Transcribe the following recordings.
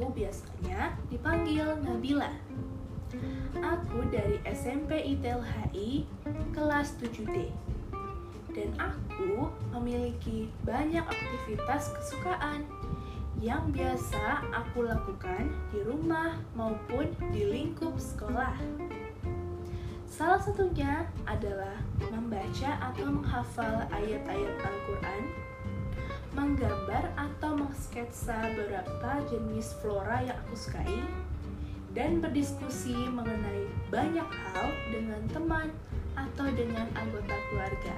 Aku biasanya dipanggil Nabila. Aku dari SMP ITEL HI kelas 7D. Dan aku memiliki banyak aktivitas kesukaan yang biasa aku lakukan di rumah maupun di lingkup sekolah. Salah satunya adalah membaca atau menghafal ayat-ayat Al-Quran, menggambar atau mengsketsa beberapa jenis flora yang aku sukai, dan berdiskusi mengenai banyak hal dengan teman atau dengan anggota keluarga.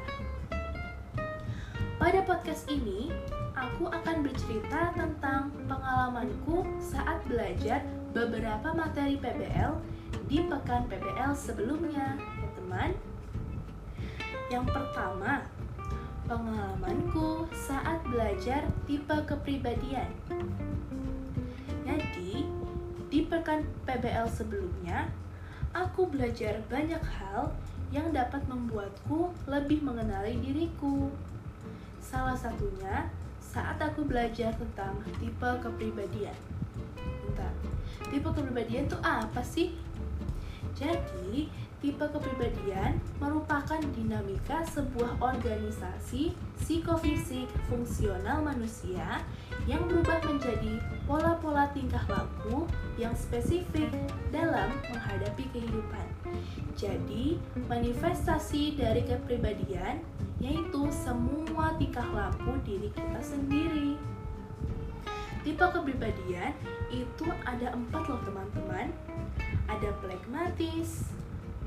Pada podcast ini, aku akan bercerita tentang pengalamanku saat belajar beberapa materi PBL di pekan PBL sebelumnya, ya teman. Yang pertama, pengalamanku saat belajar tipe kepribadian. Jadi, di pekan PBL sebelumnya, aku belajar banyak hal yang dapat membuatku lebih mengenali diriku. Salah satunya saat aku belajar tentang tipe kepribadian. Bentar, tipe kepribadian itu apa sih? Jadi, tipe kepribadian merupakan dinamika sebuah organisasi psikofisik fungsional manusia yang berubah menjadi pola-pola tingkah laku yang spesifik dalam menghadapi kehidupan. Jadi, manifestasi dari kepribadian yaitu semua tingkah laku diri kita sendiri. Tipe kepribadian itu ada empat loh teman-teman. Ada plekmatis,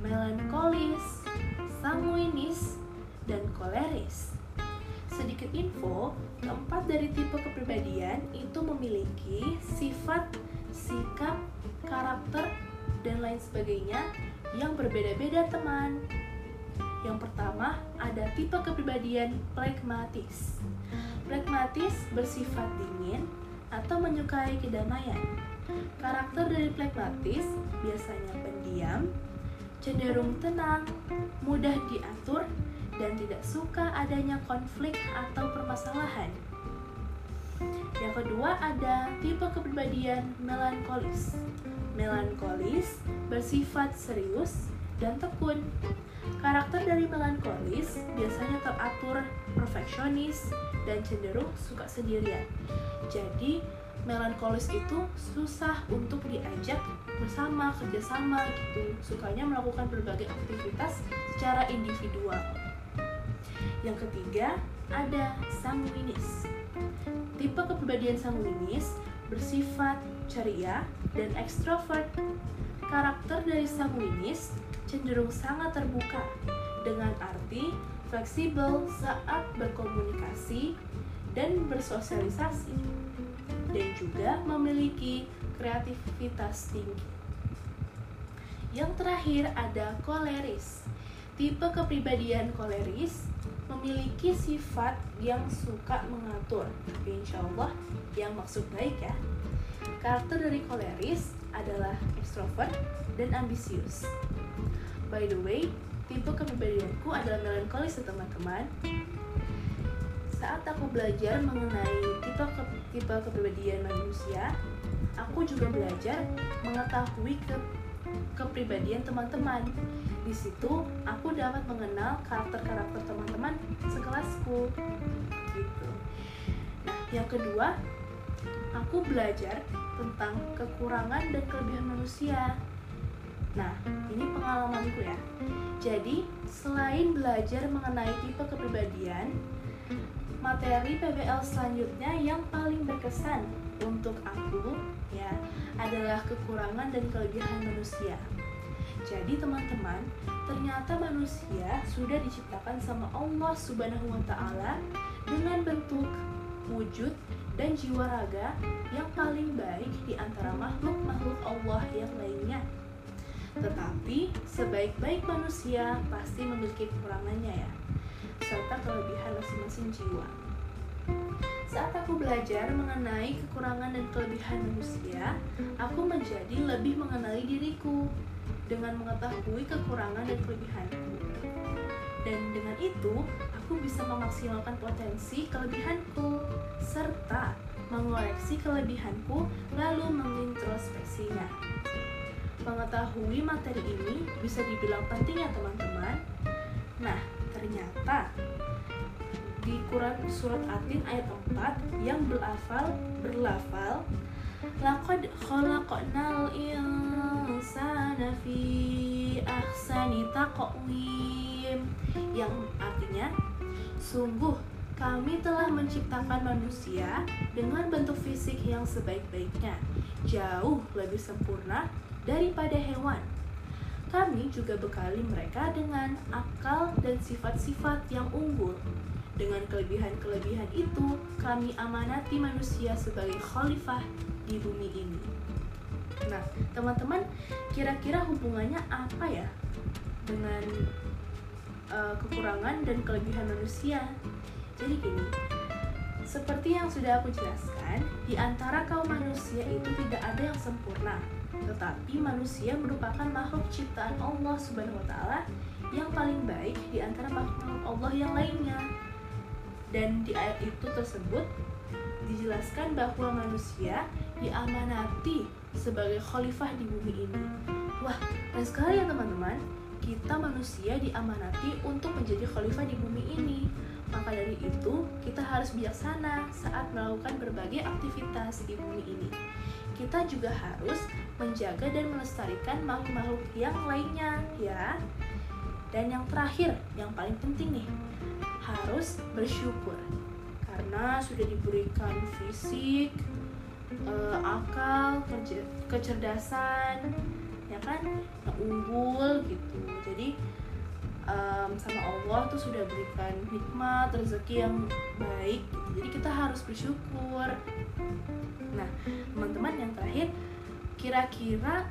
melankolis, sanguinis, dan koleris. Sedikit info, keempat dari tipe kepribadian itu memiliki sifat, sikap, karakter, dan lain sebagainya yang berbeda-beda teman. Yang pertama, ada tipe kepribadian plekmatis. Plekmatis bersifat dingin atau menyukai kedamaian. Karakter dari plekmatis biasanya pendiam, cenderung tenang, mudah diatur, dan tidak suka adanya konflik atau permasalahan. Yang kedua ada tipe kepribadian melankolis. Melankolis bersifat serius dan tekun. Karakter dari melankolis biasanya teratur, perfeksionis, dan cenderung suka sendirian. Jadi, melankolis itu susah untuk diajak bersama, kerjasama gitu. Sukanya melakukan berbagai aktivitas secara individual. Yang ketiga, ada sanguinis. Tipe kepribadian sanguinis bersifat ceria dan ekstrovert. Karakter dari sanguinis cenderung sangat terbuka dengan arti fleksibel saat berkomunikasi dan bersosialisasi dan juga memiliki kreativitas tinggi. Yang terakhir ada koleris. Tipe kepribadian koleris memiliki sifat yang suka mengatur, tapi insya Allah yang maksud baik ya. Karakter dari koleris adalah ekstrovert dan ambisius. By the way, tipe kepribadianku adalah melankolis teman-teman. Saat aku belajar mengenai tipe ke, tipe kepribadian manusia, aku juga belajar mengetahui ke kepribadian teman-teman. Di situ aku dapat mengenal karakter-karakter teman-teman sekelasku. Gitu. Nah, yang kedua, aku belajar tentang kekurangan dan kelebihan manusia. Nah, ini pengalamanku ya. Jadi, selain belajar mengenai tipe kepribadian, materi PBL selanjutnya yang paling berkesan untuk aku ya adalah kekurangan dan kelebihan manusia. Jadi teman-teman, ternyata manusia sudah diciptakan sama Allah Subhanahu wa taala dengan bentuk, wujud, dan jiwa raga yang paling baik di antara makhluk-makhluk Allah yang lainnya. Tetapi sebaik-baik manusia pasti memiliki kekurangannya ya, serta kelebihan masing-masing jiwa. Saat aku belajar mengenai kekurangan dan kelebihan manusia, aku menjadi lebih mengenali diriku dengan mengetahui kekurangan dan kelebihanku. Dan dengan itu, aku bisa memaksimalkan potensi kelebihanku serta mengoreksi kelebihanku lalu mengintrospeksinya. Mengetahui materi ini bisa dibilang penting ya teman-teman. Nah, ternyata di Quran surat Atin ayat 4 yang berlafal berlafal Laqad khalaqnal insana fi ahsani taqwim yang artinya sungguh kami telah menciptakan manusia dengan bentuk fisik yang sebaik-baiknya, jauh lebih sempurna daripada hewan. Kami juga bekali mereka dengan akal dan sifat-sifat yang unggul. Dengan kelebihan-kelebihan itu, kami amanati manusia sebagai khalifah di bumi ini. Nah, teman-teman, kira-kira hubungannya apa ya dengan uh, kekurangan dan kelebihan manusia? Jadi gini, seperti yang sudah aku jelaskan, di antara kaum manusia itu tidak ada yang sempurna, tetapi manusia merupakan makhluk ciptaan Allah Subhanahu wa taala yang paling baik di antara makhluk Allah yang lainnya. Dan di ayat itu tersebut dijelaskan bahwa manusia diamanati sebagai khalifah di bumi ini. Wah, keren sekali ya teman-teman. Kita manusia diamanati untuk menjadi khalifah di bumi ini. Maka dari itu, kita harus bijaksana saat melakukan berbagai aktivitas di bumi ini. Kita juga harus menjaga dan melestarikan makhluk-makhluk yang lainnya, ya. Dan yang terakhir, yang paling penting nih, harus bersyukur karena sudah diberikan fisik, uh, akal, kecerdasan, ya kan, yang unggul gitu. Jadi um, sama Allah tuh sudah berikan hikmat, rezeki yang baik. Jadi kita harus bersyukur. Nah, teman-teman yang terakhir, kira-kira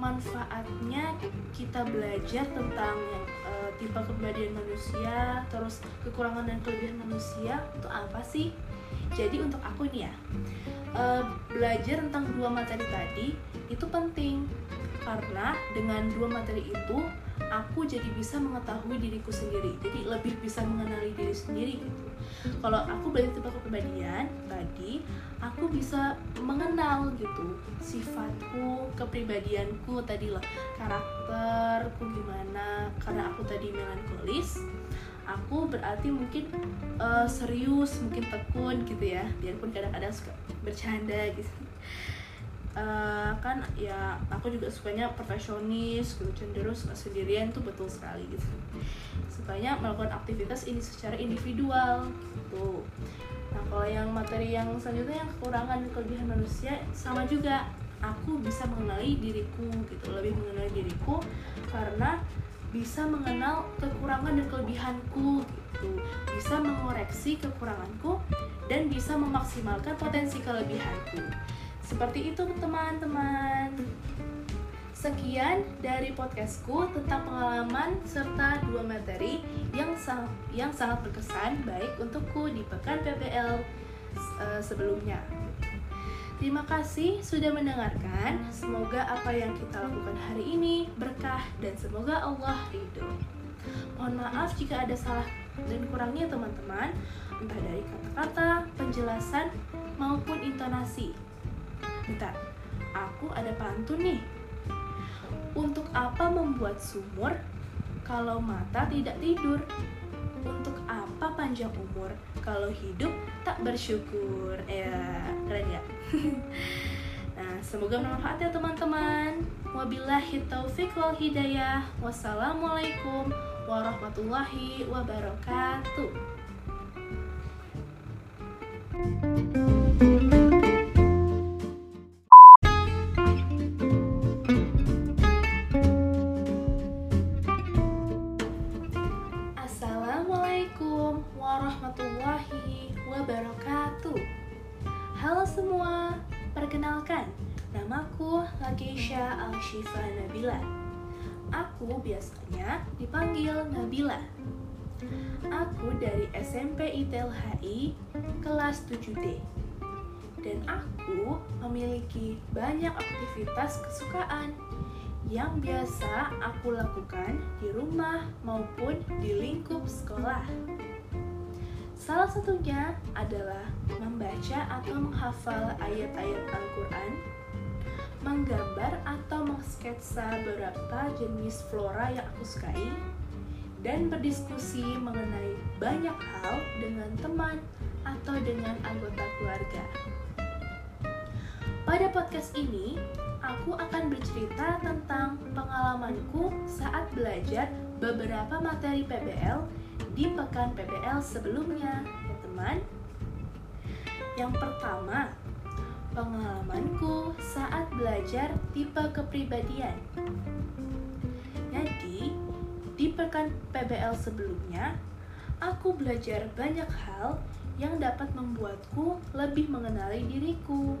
manfaatnya kita belajar tentang yang uh, tipe kepribadian manusia, terus kekurangan dan kelebihan manusia itu apa sih? Jadi untuk aku nih ya, uh, belajar tentang dua materi tadi itu penting karena dengan dua materi itu aku jadi bisa mengetahui diriku sendiri. Jadi lebih bisa mengenali diri sendiri gitu. Kalau aku belajar tentang kepribadian tadi aku bisa mengenal gitu sifatku kepribadianku tadi lah. Karakterku gimana karena aku tadi melankolis aku berarti mungkin uh, serius mungkin tekun gitu ya. Biarpun kadang-kadang suka bercanda gitu uh, kan ya aku juga sukanya perfeksionis gitu cenderung suka sendirian tuh betul sekali gitu. Sukanya melakukan aktivitas ini secara individual gitu. Nah kalau yang materi yang selanjutnya yang kekurangan kelebihan manusia sama juga. Aku bisa mengenali diriku gitu lebih mengenali diriku karena bisa mengenal kekurangan dan kelebihanku gitu. Bisa mengoreksi kekuranganku dan bisa memaksimalkan potensi kelebihanku seperti itu teman-teman Sekian dari podcastku tentang pengalaman serta dua materi yang sang, yang sangat berkesan baik untukku di pekan PPL uh, eh, sebelumnya. Terima kasih sudah mendengarkan. Semoga apa yang kita lakukan hari ini berkah dan semoga Allah ridho. Mohon maaf jika ada salah dan kurangnya teman-teman, entah dari kata-kata, penjelasan, maupun intonasi. Bentar, aku ada pantun nih. Untuk apa membuat sumur kalau mata tidak tidur? Untuk apa panjang umur kalau hidup tak bersyukur? Ya keren ya. Nah semoga bermanfaat ya teman-teman. Wabillahi taufik wal hidayah. Wassalamualaikum warahmatullahi wabarakatuh. Lakeisha Nabila. Aku biasanya dipanggil Nabila. Aku dari SMP ITEL HI kelas 7D. Dan aku memiliki banyak aktivitas kesukaan yang biasa aku lakukan di rumah maupun di lingkup sekolah. Salah satunya adalah membaca atau menghafal ayat-ayat Al-Quran, menggambar atau mengsketsa beberapa jenis flora yang aku sukai, dan berdiskusi mengenai banyak hal dengan teman atau dengan anggota keluarga. Pada podcast ini, aku akan bercerita tentang pengalamanku saat belajar beberapa materi PBL di pekan PBL sebelumnya, ya teman. Yang pertama, pengalamanku saat belajar tipe kepribadian. Jadi, di pekan PBL sebelumnya, aku belajar banyak hal yang dapat membuatku lebih mengenali diriku.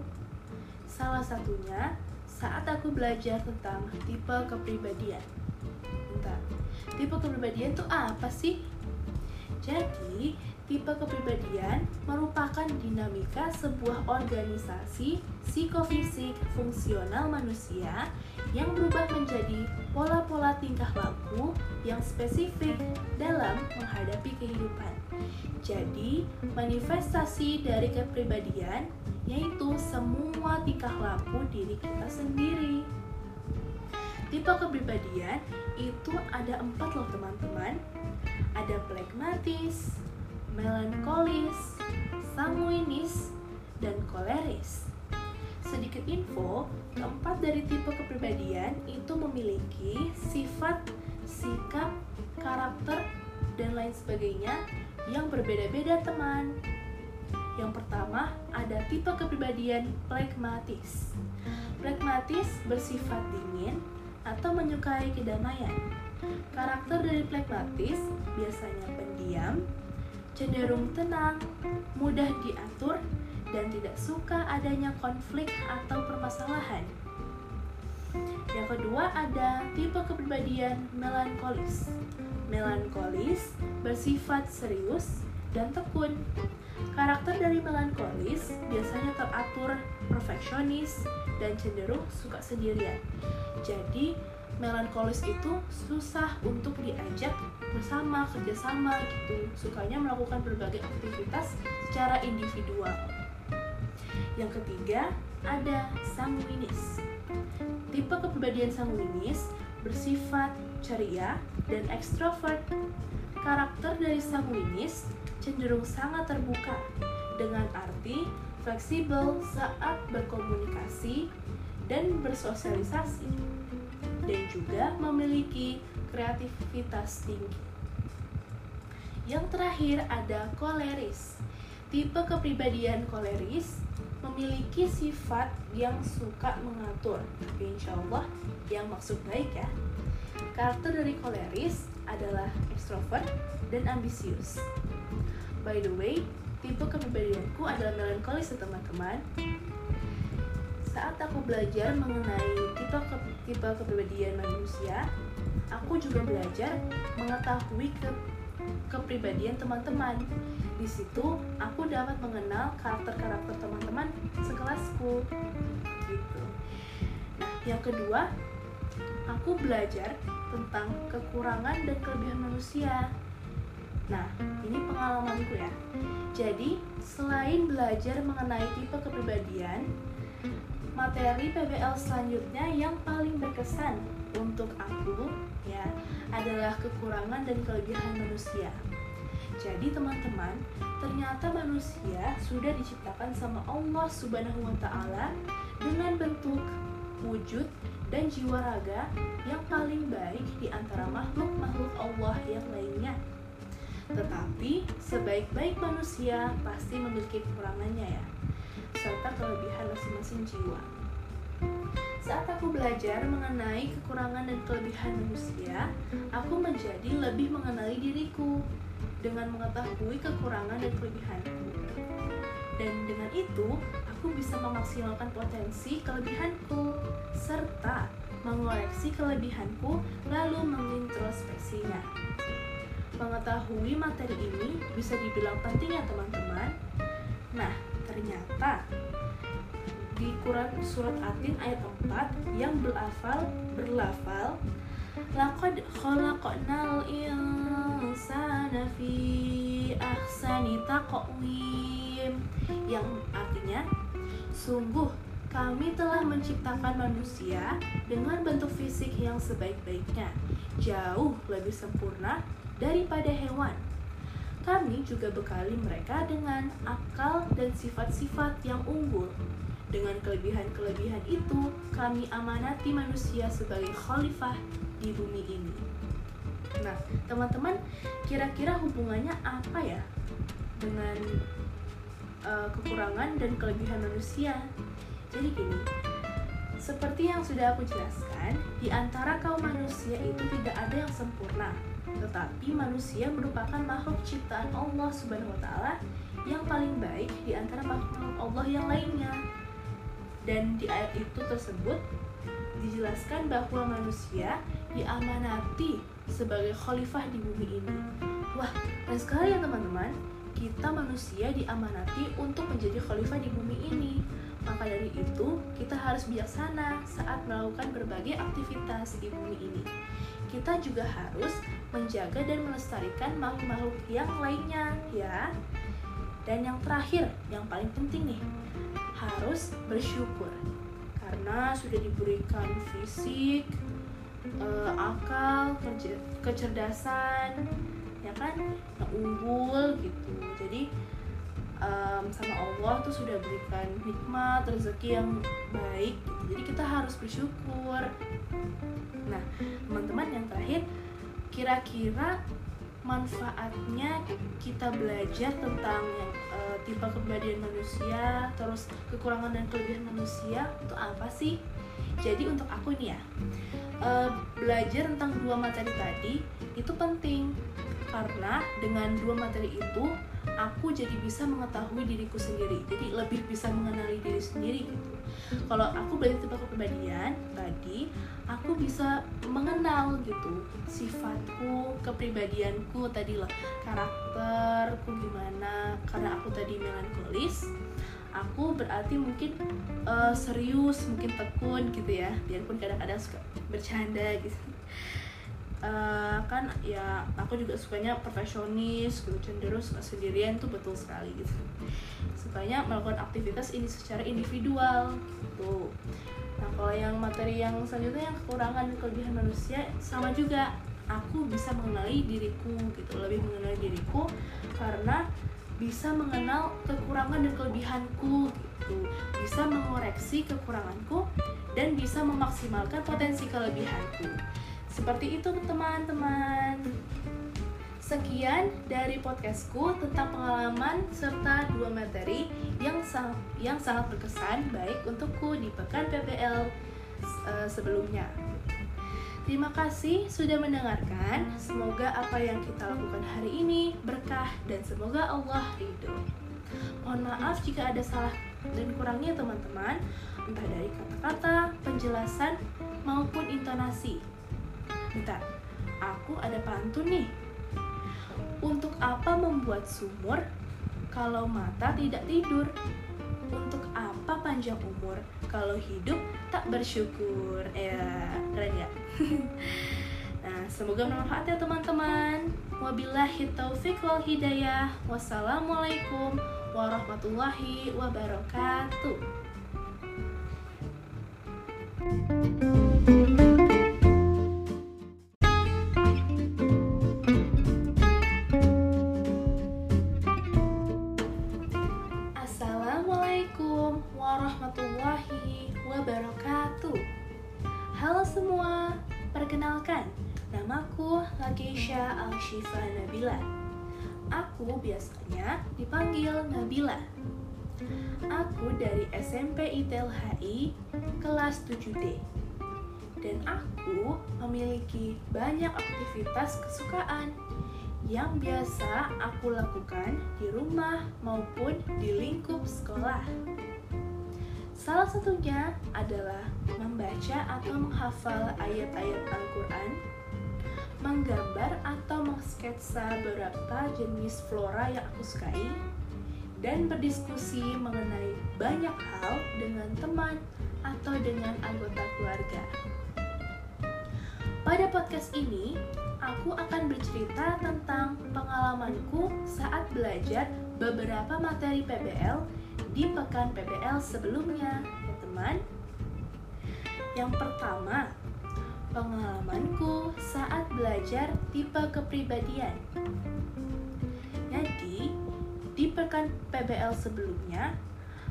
Salah satunya saat aku belajar tentang tipe kepribadian. Bentar, tipe kepribadian itu apa sih? Jadi, tipe kepribadian merupakan dinamika sebuah organisasi psikofisik fungsional manusia yang berubah menjadi pola-pola tingkah laku yang spesifik dalam menghadapi kehidupan. Jadi, manifestasi dari kepribadian yaitu semua tingkah laku diri kita sendiri. Tipe kepribadian itu ada empat loh teman-teman. Ada plekmatis, melankolis, sanguinis, dan koleris. Sedikit info, keempat dari tipe kepribadian itu memiliki sifat, sikap, karakter, dan lain sebagainya yang berbeda-beda teman. Yang pertama, ada tipe kepribadian plekmatis. Plekmatis bersifat dingin atau menyukai kedamaian. Karakter dari plekmatis biasanya pendiam, cenderung tenang, mudah diatur, dan tidak suka adanya konflik atau permasalahan. Yang kedua ada tipe kepribadian melankolis. Melankolis bersifat serius dan tekun. Karakter dari melankolis biasanya teratur, perfeksionis, dan cenderung suka sendirian. Jadi, melankolis itu susah untuk diajak bersama, kerjasama gitu. Sukanya melakukan berbagai aktivitas secara individual. Yang ketiga, ada sanguinis. Tipe kepribadian sanguinis bersifat ceria dan ekstrovert. Karakter dari sanguinis cenderung sangat terbuka dengan arti fleksibel saat berkomunikasi dan bersosialisasi dan juga memiliki kreativitas tinggi. Yang terakhir ada koleris. Tipe kepribadian koleris memiliki sifat yang suka mengatur, tapi insya Allah yang maksud baik ya. Karakter dari koleris adalah ekstrovert dan ambisius. By the way, tipe kepribadianku adalah melankolis teman-teman. Saat aku belajar mengenai tipe ke, tipe kepribadian manusia, aku juga belajar mengetahui ke, kepribadian teman-teman. Di situ aku dapat mengenal karakter-karakter teman-teman sekelasku. Gitu. Nah, yang kedua, aku belajar tentang kekurangan dan kelebihan manusia. Nah, ini pengalamanku ya. Jadi, selain belajar mengenai tipe kepribadian, materi PBL selanjutnya yang paling berkesan untuk aku ya adalah kekurangan dan kelebihan manusia. Jadi teman-teman, ternyata manusia sudah diciptakan sama Allah Subhanahu wa taala dengan bentuk, wujud, dan jiwa raga yang paling baik di antara makhluk-makhluk Allah yang lainnya. Tetapi sebaik-baik manusia pasti memiliki kekurangannya ya, serta kelebihan masing-masing jiwa. Saat aku belajar mengenai kekurangan dan kelebihan manusia, aku menjadi lebih mengenali diriku dengan mengetahui kekurangan dan kelebihanku. Dan dengan itu, aku bisa memaksimalkan potensi kelebihanku serta mengoreksi kelebihanku lalu mengintrospeksinya. Mengetahui materi ini bisa dibilang penting ya teman-teman. Nah, ternyata di Quran surat Atin ayat 4 yang berlafal berlafal laqad khalaqnal insana fi ahsani taqwim yang artinya sungguh kami telah menciptakan manusia dengan bentuk fisik yang sebaik-baiknya, jauh lebih sempurna daripada hewan. Kami juga bekali mereka dengan akal dan sifat-sifat yang unggul. Dengan kelebihan-kelebihan itu, kami amanati manusia sebagai khalifah di bumi ini. Nah, teman-teman, kira-kira hubungannya apa ya dengan uh, kekurangan dan kelebihan manusia? Jadi gini, seperti yang sudah aku jelaskan, di antara kaum manusia itu tidak ada yang sempurna. Tetapi manusia merupakan makhluk ciptaan Allah Subhanahu wa taala yang paling baik di antara makhluk Allah yang lainnya. Dan di ayat itu tersebut dijelaskan bahwa manusia diamanati sebagai khalifah di bumi ini. Wah, dan sekali ya teman-teman, kita manusia diamanati untuk menjadi khalifah di bumi ini maka dari itu, kita harus bijaksana saat melakukan berbagai aktivitas di bumi ini. Kita juga harus menjaga dan melestarikan makhluk-makhluk yang lainnya, ya. Dan yang terakhir, yang paling penting nih, harus bersyukur karena sudah diberikan fisik, uh, akal, kecerdasan, ya kan, yang unggul gitu. Jadi um, sama Allah tuh sudah berikan nikmat rezeki yang baik gitu. jadi kita harus bersyukur nah teman-teman yang terakhir kira-kira manfaatnya kita belajar tentang uh, tipe kepribadian manusia terus kekurangan dan kelebihan manusia itu apa sih? Jadi untuk aku nih ya uh, belajar tentang dua materi tadi itu penting. Karena dengan dua materi itu aku jadi bisa mengetahui diriku sendiri. Jadi lebih bisa mengenali diri sendiri gitu. Kalau aku belajar tipe kepribadian tadi aku bisa mengenal gitu sifatku kepribadianku tadi lah karakterku gimana? Karena aku tadi melankolis aku berarti mungkin uh, serius mungkin tekun gitu ya. Biarpun kadang-kadang suka bercanda gitu uh, kan ya aku juga sukanya perfeksionis gitu cenderung suka sendirian tuh betul sekali gitu. Sukanya melakukan aktivitas ini secara individual gitu. Nah kalau yang materi yang selanjutnya yang kekurangan kelebihan manusia sama juga. Aku bisa mengenali diriku gitu lebih mengenali diriku karena bisa mengenal kekurangan dan kelebihanku gitu. Bisa mengoreksi kekuranganku dan bisa memaksimalkan potensi kelebihanku seperti itu teman-teman. Sekian dari podcastku tentang pengalaman serta dua materi yang sang, yang sangat berkesan baik untukku di pekan PPL uh, eh, sebelumnya. Terima kasih sudah mendengarkan. Semoga apa yang kita lakukan hari ini berkah dan semoga Allah ridho. Mohon maaf jika ada salah dan kurangnya teman-teman, entah dari kata-kata, penjelasan, maupun intonasi. Bentar, aku ada pantun nih. Untuk apa membuat sumur kalau mata tidak tidur? Untuk apa panjang umur kalau hidup tak bersyukur? Ya, keren ya? nah, semoga bermanfaat ya teman-teman. Wabillahi taufiq wal hidayah. Wassalamualaikum warahmatullahi wabarakatuh. thank you Aku biasanya dipanggil Nabila. Aku dari SMP ITEL HI kelas 7D. Dan aku memiliki banyak aktivitas kesukaan yang biasa aku lakukan di rumah maupun di lingkup sekolah. Salah satunya adalah membaca atau menghafal ayat-ayat Al-Quran, menggambar atau mengsketsa beberapa jenis flora yang aku sukai, dan berdiskusi mengenai banyak hal dengan teman atau dengan anggota keluarga. Pada podcast ini, aku akan bercerita tentang pengalamanku saat belajar beberapa materi PBL di pekan PBL sebelumnya, ya teman. Yang pertama, pengalamanku saat belajar tipe kepribadian. Jadi, di pekan PBL sebelumnya,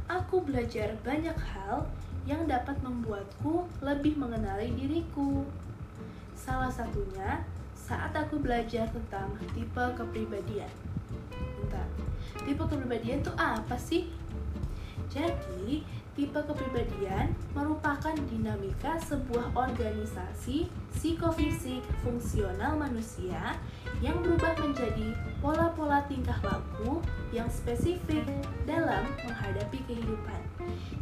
aku belajar banyak hal yang dapat membuatku lebih mengenali diriku. Salah satunya saat aku belajar tentang tipe kepribadian. Bentar, tipe kepribadian itu apa sih? Jadi, tipe kepribadian merupakan dinamika sebuah organisasi psikofisik fungsional manusia yang berubah menjadi pola-pola tingkah laku yang spesifik dalam menghadapi kehidupan.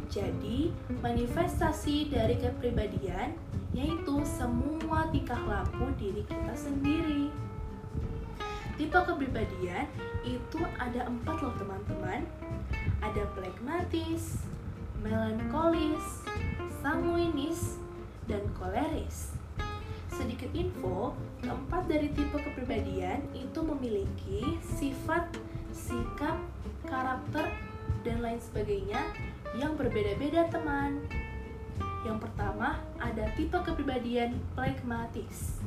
Jadi, manifestasi dari kepribadian yaitu semua tingkah laku diri kita sendiri. Tipe kepribadian itu ada empat loh teman-teman. Ada plekmatis, melankolis, sanguinis, dan koleris. Sedikit info, keempat dari tipe kepribadian itu memiliki sifat, sikap, karakter, dan lain sebagainya yang berbeda-beda teman. Yang pertama ada tipe kepribadian plekmatis.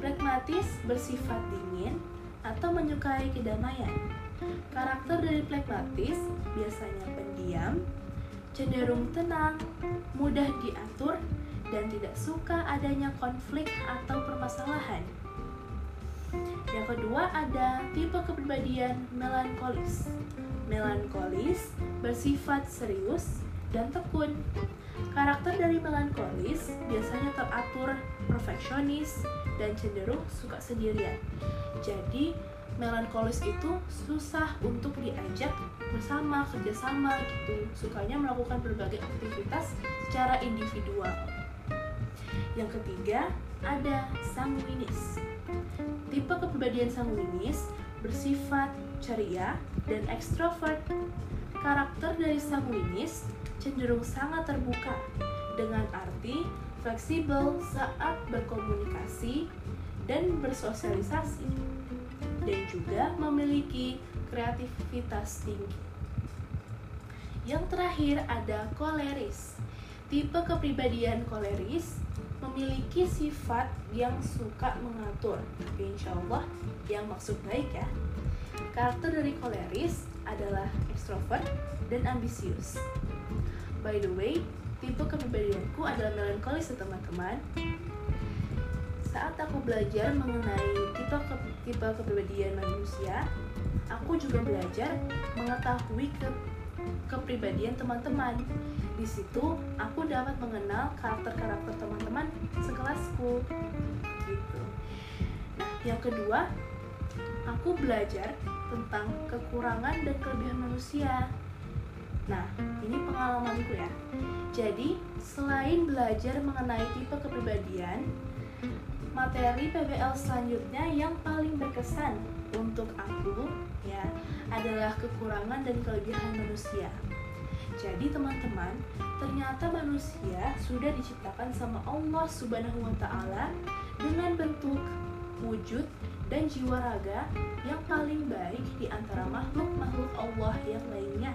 Plekmatis bersifat dingin atau menyukai kedamaian. Karakter dari plekmatis biasanya pendiam, cenderung tenang, mudah diatur, dan tidak suka adanya konflik atau permasalahan. Yang kedua ada tipe kepribadian melankolis. Melankolis bersifat serius dan tekun. Karakter dari melankolis biasanya teratur, perfeksionis, dan cenderung suka sendirian. Jadi, melankolis itu susah untuk diajak bersama, kerjasama gitu. Sukanya melakukan berbagai aktivitas secara individual. Yang ketiga, ada sanguinis. Tipe kepribadian sanguinis bersifat ceria dan ekstrovert. Karakter dari sanguinis cenderung sangat terbuka dengan arti fleksibel saat berkomunikasi dan bersosialisasi dan juga memiliki kreativitas tinggi. Yang terakhir ada koleris. Tipe kepribadian koleris memiliki sifat yang suka mengatur, tapi insya Allah yang maksud baik ya. Karakter dari koleris adalah ekstrovert dan ambisius. By the way, tipe kepribadianku adalah melankolis ya teman-teman. Saat aku belajar mengenai tipe ke, tipe kepribadian manusia, aku juga belajar mengetahui ke, kepribadian teman-teman. Di situ aku dapat mengenal karakter-karakter teman-teman sekelasku. Gitu. Nah, yang kedua, aku belajar tentang kekurangan dan kelebihan manusia. Nah, ini pengalamanku ya. Jadi, selain belajar mengenai tipe kepribadian, materi PBL selanjutnya yang paling berkesan untuk aku ya adalah kekurangan dan kelebihan manusia. Jadi teman-teman, ternyata manusia sudah diciptakan sama Allah Subhanahu wa taala dengan bentuk, wujud, dan jiwa raga yang paling baik di antara makhluk-makhluk Allah yang lainnya.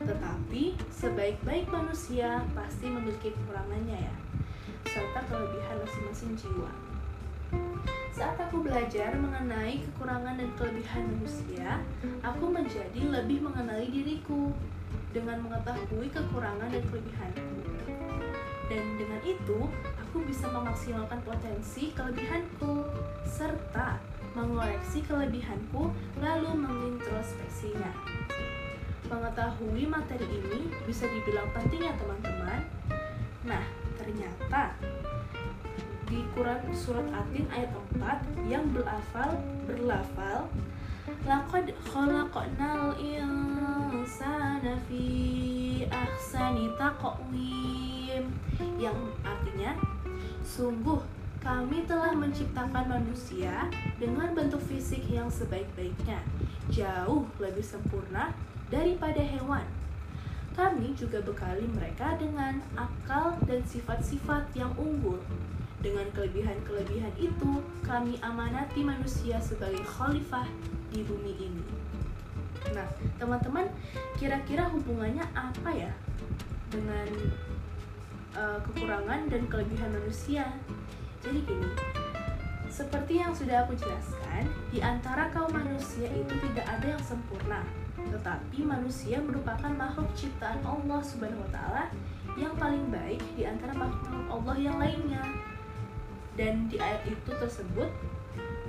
Tetapi sebaik-baik manusia pasti memiliki kekurangannya ya, serta kelebihan masing-masing jiwa. Saat aku belajar mengenai kekurangan dan kelebihan manusia, aku menjadi lebih mengenali diriku dengan mengetahui kekurangan dan kelebihanku. Dan dengan itu, aku bisa memaksimalkan potensi kelebihanku serta mengoreksi kelebihanku lalu mengintrospeksinya. Mengetahui materi ini bisa dibilang penting ya teman-teman. Nah, ternyata di Quran surat Atin ayat 4 yang berlafal berlafal laqad khalaqnal insana fi ahsani taqwim yang artinya sungguh kami telah menciptakan manusia dengan bentuk fisik yang sebaik-baiknya, jauh lebih sempurna daripada hewan. Kami juga bekali mereka dengan akal dan sifat-sifat yang unggul. Dengan kelebihan-kelebihan itu, kami amanati manusia sebagai khalifah di bumi ini. Nah, teman-teman, kira-kira hubungannya apa ya dengan uh, kekurangan dan kelebihan manusia? Jadi gini, seperti yang sudah aku jelaskan, di antara kaum manusia itu tidak ada yang sempurna, tetapi manusia merupakan makhluk ciptaan Allah Subhanahu wa taala yang paling baik di antara makhluk Allah yang lainnya dan di ayat itu tersebut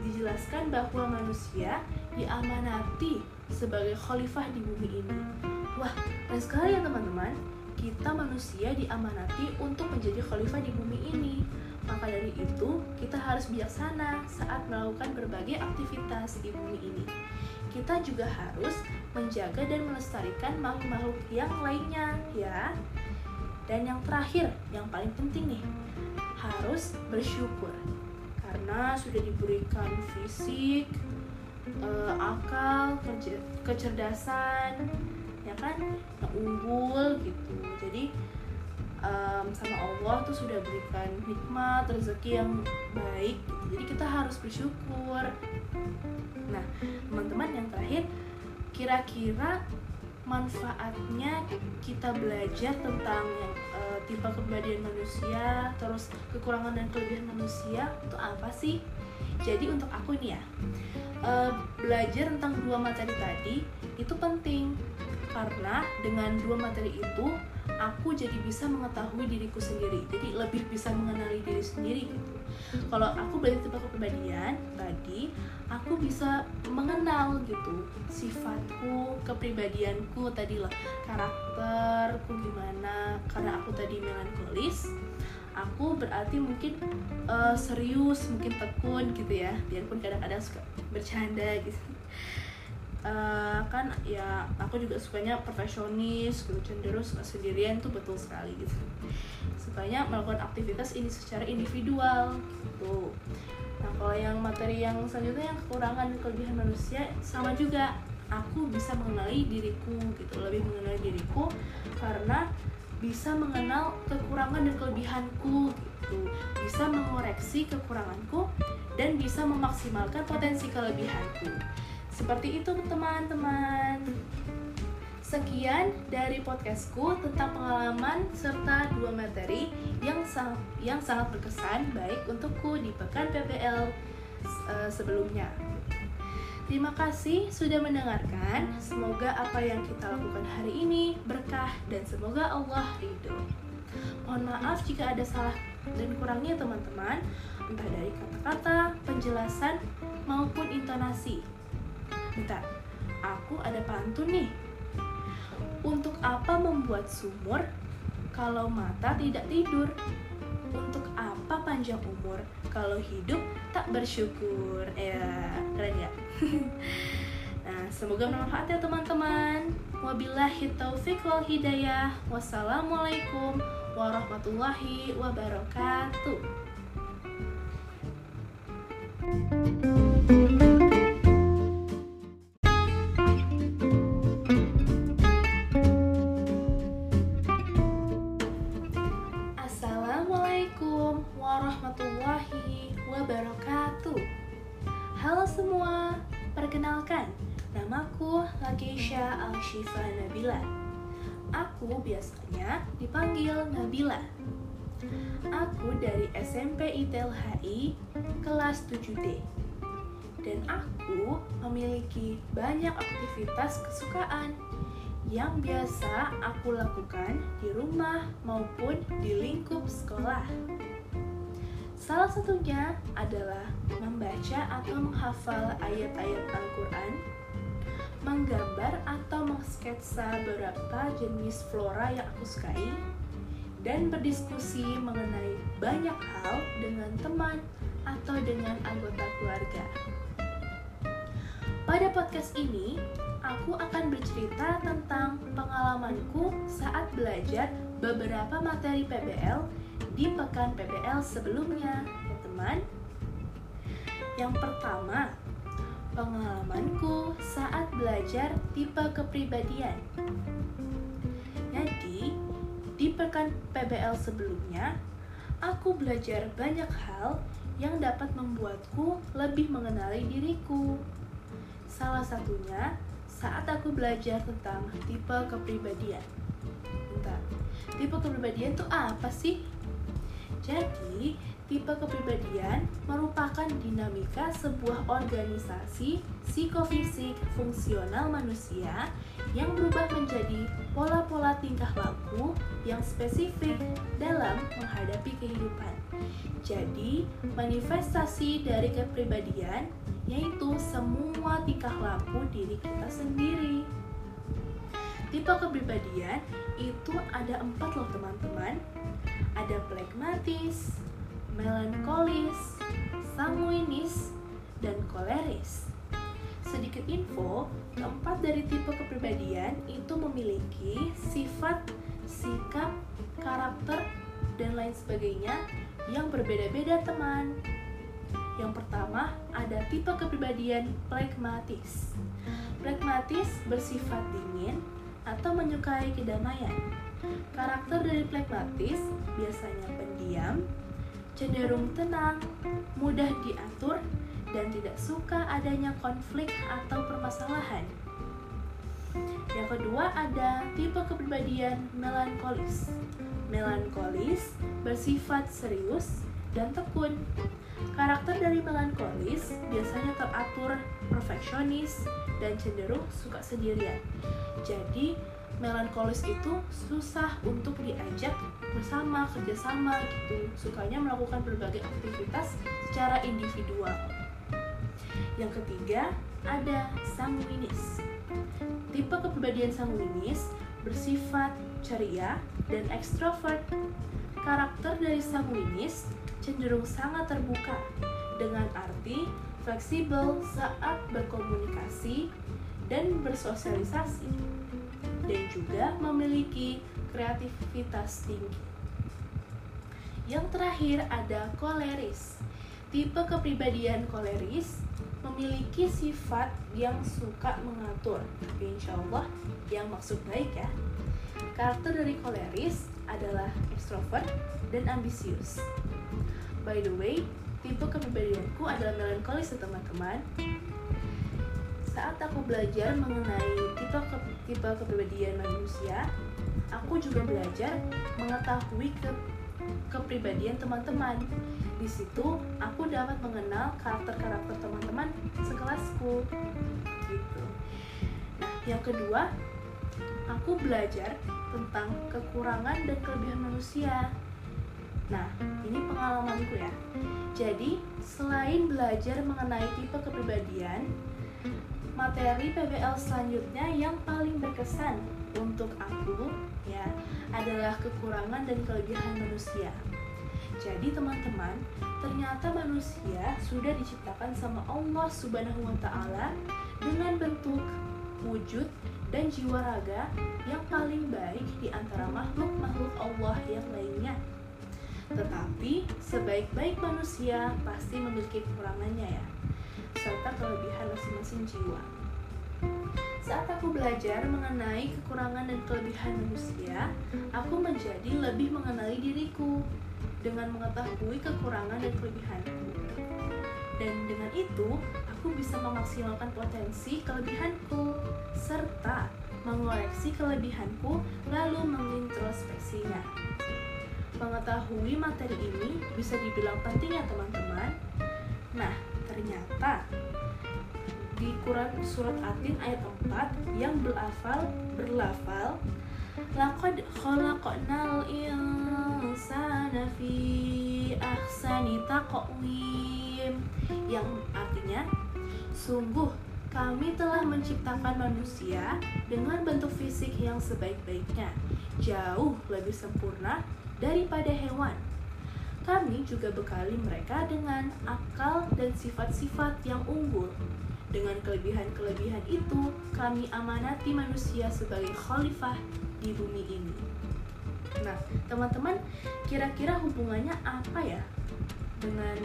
dijelaskan bahwa manusia diamanati sebagai khalifah di bumi ini. Wah, dan sekali ya teman-teman, kita manusia diamanati untuk menjadi khalifah di bumi ini. Maka dari itu, kita harus bijaksana saat melakukan berbagai aktivitas di bumi ini. Kita juga harus menjaga dan melestarikan makhluk-makhluk yang lainnya, ya. Dan yang terakhir, yang paling penting nih, harus bersyukur karena sudah diberikan fisik, uh, akal, kecerdasan, ya kan, yang unggul gitu. Jadi um, sama Allah tuh sudah berikan hikmat, rezeki yang baik. Gitu. Jadi kita harus bersyukur. Nah, teman-teman yang terakhir, kira-kira manfaatnya kita belajar tentang uh, tipe kepribadian manusia, terus kekurangan dan kelebihan manusia itu apa sih? Jadi untuk aku nih ya, uh, belajar tentang dua materi tadi itu penting. Karena dengan dua materi itu aku jadi bisa mengetahui diriku sendiri. Jadi lebih bisa mengenali diri sendiri gitu kalau aku belajar tentang kepribadian tadi aku bisa mengenal gitu sifatku kepribadianku tadi lah. Karakterku gimana karena aku tadi melankolis aku berarti mungkin uh, serius mungkin tekun gitu ya. Biarpun kadang-kadang suka bercanda gitu uh, kan ya aku juga sukanya perfeksionis gitu cenderung suka sendirian tuh betul sekali gitu. Sukanya melakukan aktivitas ini secara individual gitu. Nah kalau yang materi yang selanjutnya yang kekurangan dan kelebihan manusia sama juga. Aku bisa mengenali diriku gitu lebih mengenali diriku karena bisa mengenal kekurangan dan kelebihanku gitu. Bisa mengoreksi kekuranganku dan bisa memaksimalkan potensi kelebihanku seperti itu teman-teman. Sekian dari podcastku tentang pengalaman serta dua materi yang sangat yang sangat berkesan baik untukku di pekan uh, eh, sebelumnya. Terima kasih sudah mendengarkan. Semoga apa yang kita lakukan hari ini berkah dan semoga Allah ridho. Mohon maaf jika ada salah dan kurangnya teman-teman, entah dari kata-kata, penjelasan, maupun intonasi. Bentar, aku ada pantun nih. Untuk apa membuat sumur kalau mata tidak tidur? Untuk apa panjang umur kalau hidup tak bersyukur? Ya, keren ya? nah, semoga bermanfaat ya teman-teman. Wabillahi taufik wal hidayah. Wassalamualaikum warahmatullahi wabarakatuh. thank Aku biasanya dipanggil Nabila. Aku dari SMP ITLHI kelas 7D. Dan aku memiliki banyak aktivitas kesukaan yang biasa aku lakukan di rumah maupun di lingkup sekolah. Salah satunya adalah membaca atau menghafal ayat-ayat Al-Quran menggambar atau mengsketsa beberapa jenis flora yang aku sukai, dan berdiskusi mengenai banyak hal dengan teman atau dengan anggota keluarga. Pada podcast ini, aku akan bercerita tentang pengalamanku saat belajar beberapa materi PBL di pekan PBL sebelumnya, ya teman. Yang pertama, pengalamanku saat belajar tipe kepribadian. Jadi, di pekan PBL sebelumnya, aku belajar banyak hal yang dapat membuatku lebih mengenali diriku. Salah satunya saat aku belajar tentang tipe kepribadian. Bentar, tipe kepribadian itu apa sih? Jadi, tipe kepribadian merupakan dinamika sebuah organisasi psikofisik fungsional manusia yang berubah menjadi pola-pola tingkah laku yang spesifik dalam menghadapi kehidupan. Jadi, manifestasi dari kepribadian yaitu semua tingkah laku diri kita sendiri. Tipe kepribadian itu ada empat loh teman-teman. Ada plekmatis, melankolis, sanguinis, dan koleris. Sedikit info, keempat dari tipe kepribadian itu memiliki sifat, sikap, karakter, dan lain sebagainya yang berbeda-beda teman. Yang pertama, ada tipe kepribadian plekmatis. Plekmatis bersifat dingin atau menyukai kedamaian. Karakter dari plekmatis biasanya pendiam, cenderung tenang, mudah diatur, dan tidak suka adanya konflik atau permasalahan. Yang kedua ada tipe kepribadian melankolis. Melankolis bersifat serius dan tekun. Karakter dari melankolis biasanya teratur, perfeksionis, dan cenderung suka sendirian. Jadi, melankolis itu susah untuk diajak bersama, kerjasama gitu. Sukanya melakukan berbagai aktivitas secara individual. Yang ketiga, ada sanguinis. Tipe kepribadian sanguinis bersifat ceria dan ekstrovert. Karakter dari sanguinis cenderung sangat terbuka dengan arti fleksibel saat berkomunikasi dan bersosialisasi dan juga memiliki kreativitas tinggi. Yang terakhir ada koleris. Tipe kepribadian koleris memiliki sifat yang suka mengatur, tapi insya Allah yang maksud baik ya. Karakter dari koleris adalah ekstrovert dan ambisius. By the way, tipe kepribadianku adalah melankolis ya teman-teman. Saat aku belajar mengenai tipe ke, tipe kepribadian manusia, aku juga belajar mengetahui ke, kepribadian teman-teman. Di situ aku dapat mengenal karakter-karakter teman-teman sekelasku. Gitu. Nah, yang kedua, aku belajar tentang kekurangan dan kelebihan manusia. Nah, ini pengalamanku ya. Jadi, selain belajar mengenai tipe kepribadian, materi PBL selanjutnya yang paling berkesan untuk aku ya adalah kekurangan dan kelebihan manusia. Jadi teman-teman, ternyata manusia sudah diciptakan sama Allah Subhanahu wa taala dengan bentuk, wujud, dan jiwa raga yang paling baik di antara makhluk-makhluk Allah yang lainnya. Tetapi sebaik-baik manusia pasti memiliki kekurangannya ya, serta kelebihan masing-masing jiwa. Saat aku belajar mengenai kekurangan dan kelebihan manusia, aku menjadi lebih mengenali diriku dengan mengetahui kekurangan dan kelebihanku. Dan dengan itu, aku bisa memaksimalkan potensi kelebihanku serta mengoreksi kelebihanku lalu mengintrospeksinya. Mengetahui materi ini bisa dibilang penting ya teman-teman. Nah, ternyata di Quran surat Atin ayat 4 yang berlafal berlafal laqad khalaqnal insana fi ahsani taqwim yang artinya sungguh kami telah menciptakan manusia dengan bentuk fisik yang sebaik-baiknya, jauh lebih sempurna daripada hewan. Kami juga bekali mereka dengan akal dan sifat-sifat yang unggul. Dengan kelebihan-kelebihan itu, kami amanati manusia sebagai khalifah di bumi ini. Nah, teman-teman, kira-kira hubungannya apa ya dengan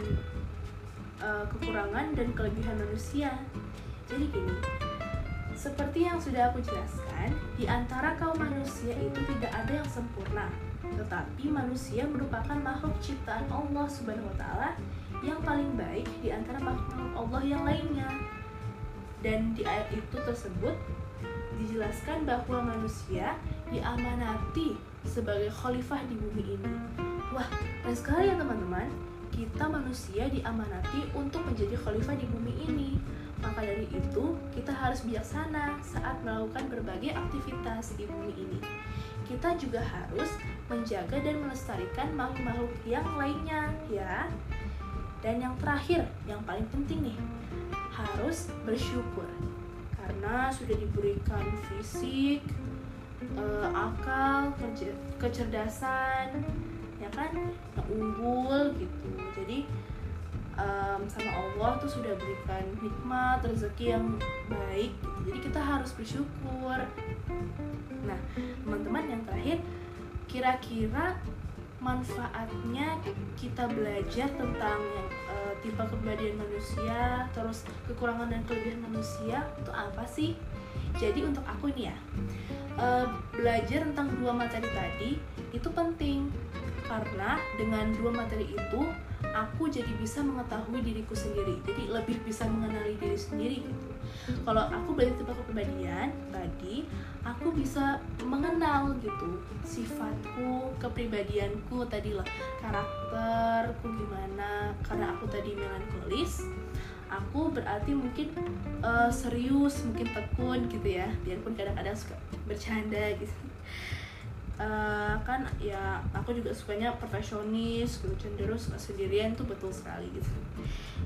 uh, kekurangan dan kelebihan manusia? Jadi gini, seperti yang sudah aku jelaskan, di antara kaum manusia itu tidak ada yang sempurna, tetapi manusia merupakan makhluk ciptaan Allah Subhanahu wa taala yang paling baik di antara makhluk Allah yang lainnya. Dan di ayat itu tersebut dijelaskan bahwa manusia diamanati sebagai khalifah di bumi ini. Wah, keren sekali ya teman-teman. Kita manusia diamanati untuk menjadi khalifah di bumi ini. Maka dari itu, kita harus bijaksana saat melakukan berbagai aktivitas di bumi ini. Kita juga harus menjaga dan melestarikan makhluk-makhluk yang lainnya, ya. Dan yang terakhir, yang paling penting nih, harus bersyukur karena sudah diberikan fisik, uh, akal, kecerdasan, ya kan, yang unggul gitu. Jadi um, sama Allah tuh sudah berikan nikmat rezeki yang baik gitu. Jadi kita harus bersyukur. Nah, teman-teman yang terakhir, kira-kira manfaatnya kita belajar tentang uh, tipe kepribadian manusia, terus kekurangan dan kelebihan manusia itu apa sih? Jadi untuk aku nih ya, uh, belajar tentang dua materi tadi itu penting. Karena dengan dua materi itu aku jadi bisa mengetahui diriku sendiri. Jadi lebih bisa mengenali diri sendiri gitu kalau aku belajar tentang kepribadian tadi aku bisa mengenal gitu sifatku kepribadianku tadi lah karakterku gimana karena aku tadi melankolis aku berarti mungkin uh, serius mungkin tekun gitu ya. Biarpun kadang-kadang suka bercanda gitu uh, kan ya aku juga sukanya perfeksionis gitu cenderung suka sendirian tuh betul sekali gitu.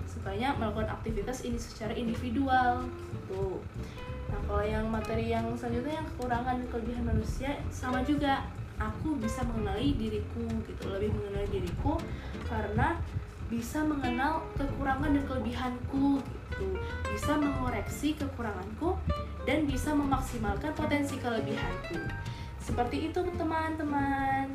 Sukanya melakukan aktivitas ini secara individual gitu. Nah kalau yang materi yang selanjutnya yang kekurangan dan kelebihan manusia sama juga. Aku bisa mengenali diriku gitu lebih mengenali diriku karena bisa mengenal kekurangan dan kelebihanku gitu. Bisa mengoreksi kekuranganku dan bisa memaksimalkan potensi kelebihanku seperti itu teman-teman.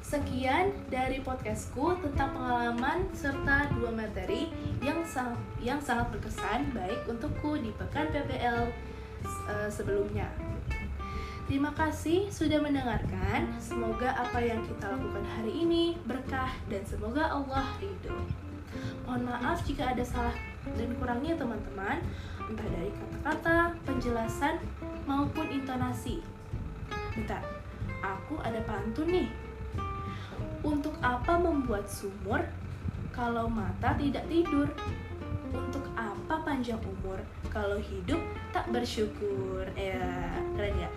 Sekian dari podcastku tentang pengalaman serta dua materi yang sangat yang sangat berkesan baik untukku di pekan PPL eh, sebelumnya. Terima kasih sudah mendengarkan. Semoga apa yang kita lakukan hari ini berkah dan semoga Allah ridho. Mohon maaf jika ada salah dan kurangnya teman-teman, entah dari kata-kata, penjelasan, maupun intonasi. Bentar, aku ada pantun nih. Untuk apa membuat sumur kalau mata tidak tidur? Untuk apa panjang umur kalau hidup tak bersyukur? Eh, keren ya?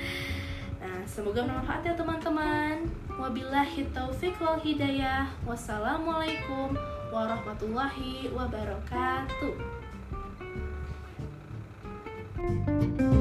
nah, semoga bermanfaat ya teman-teman. Wabillahi taufiq wal hidayah. Wassalamualaikum warahmatullahi wabarakatuh. thank you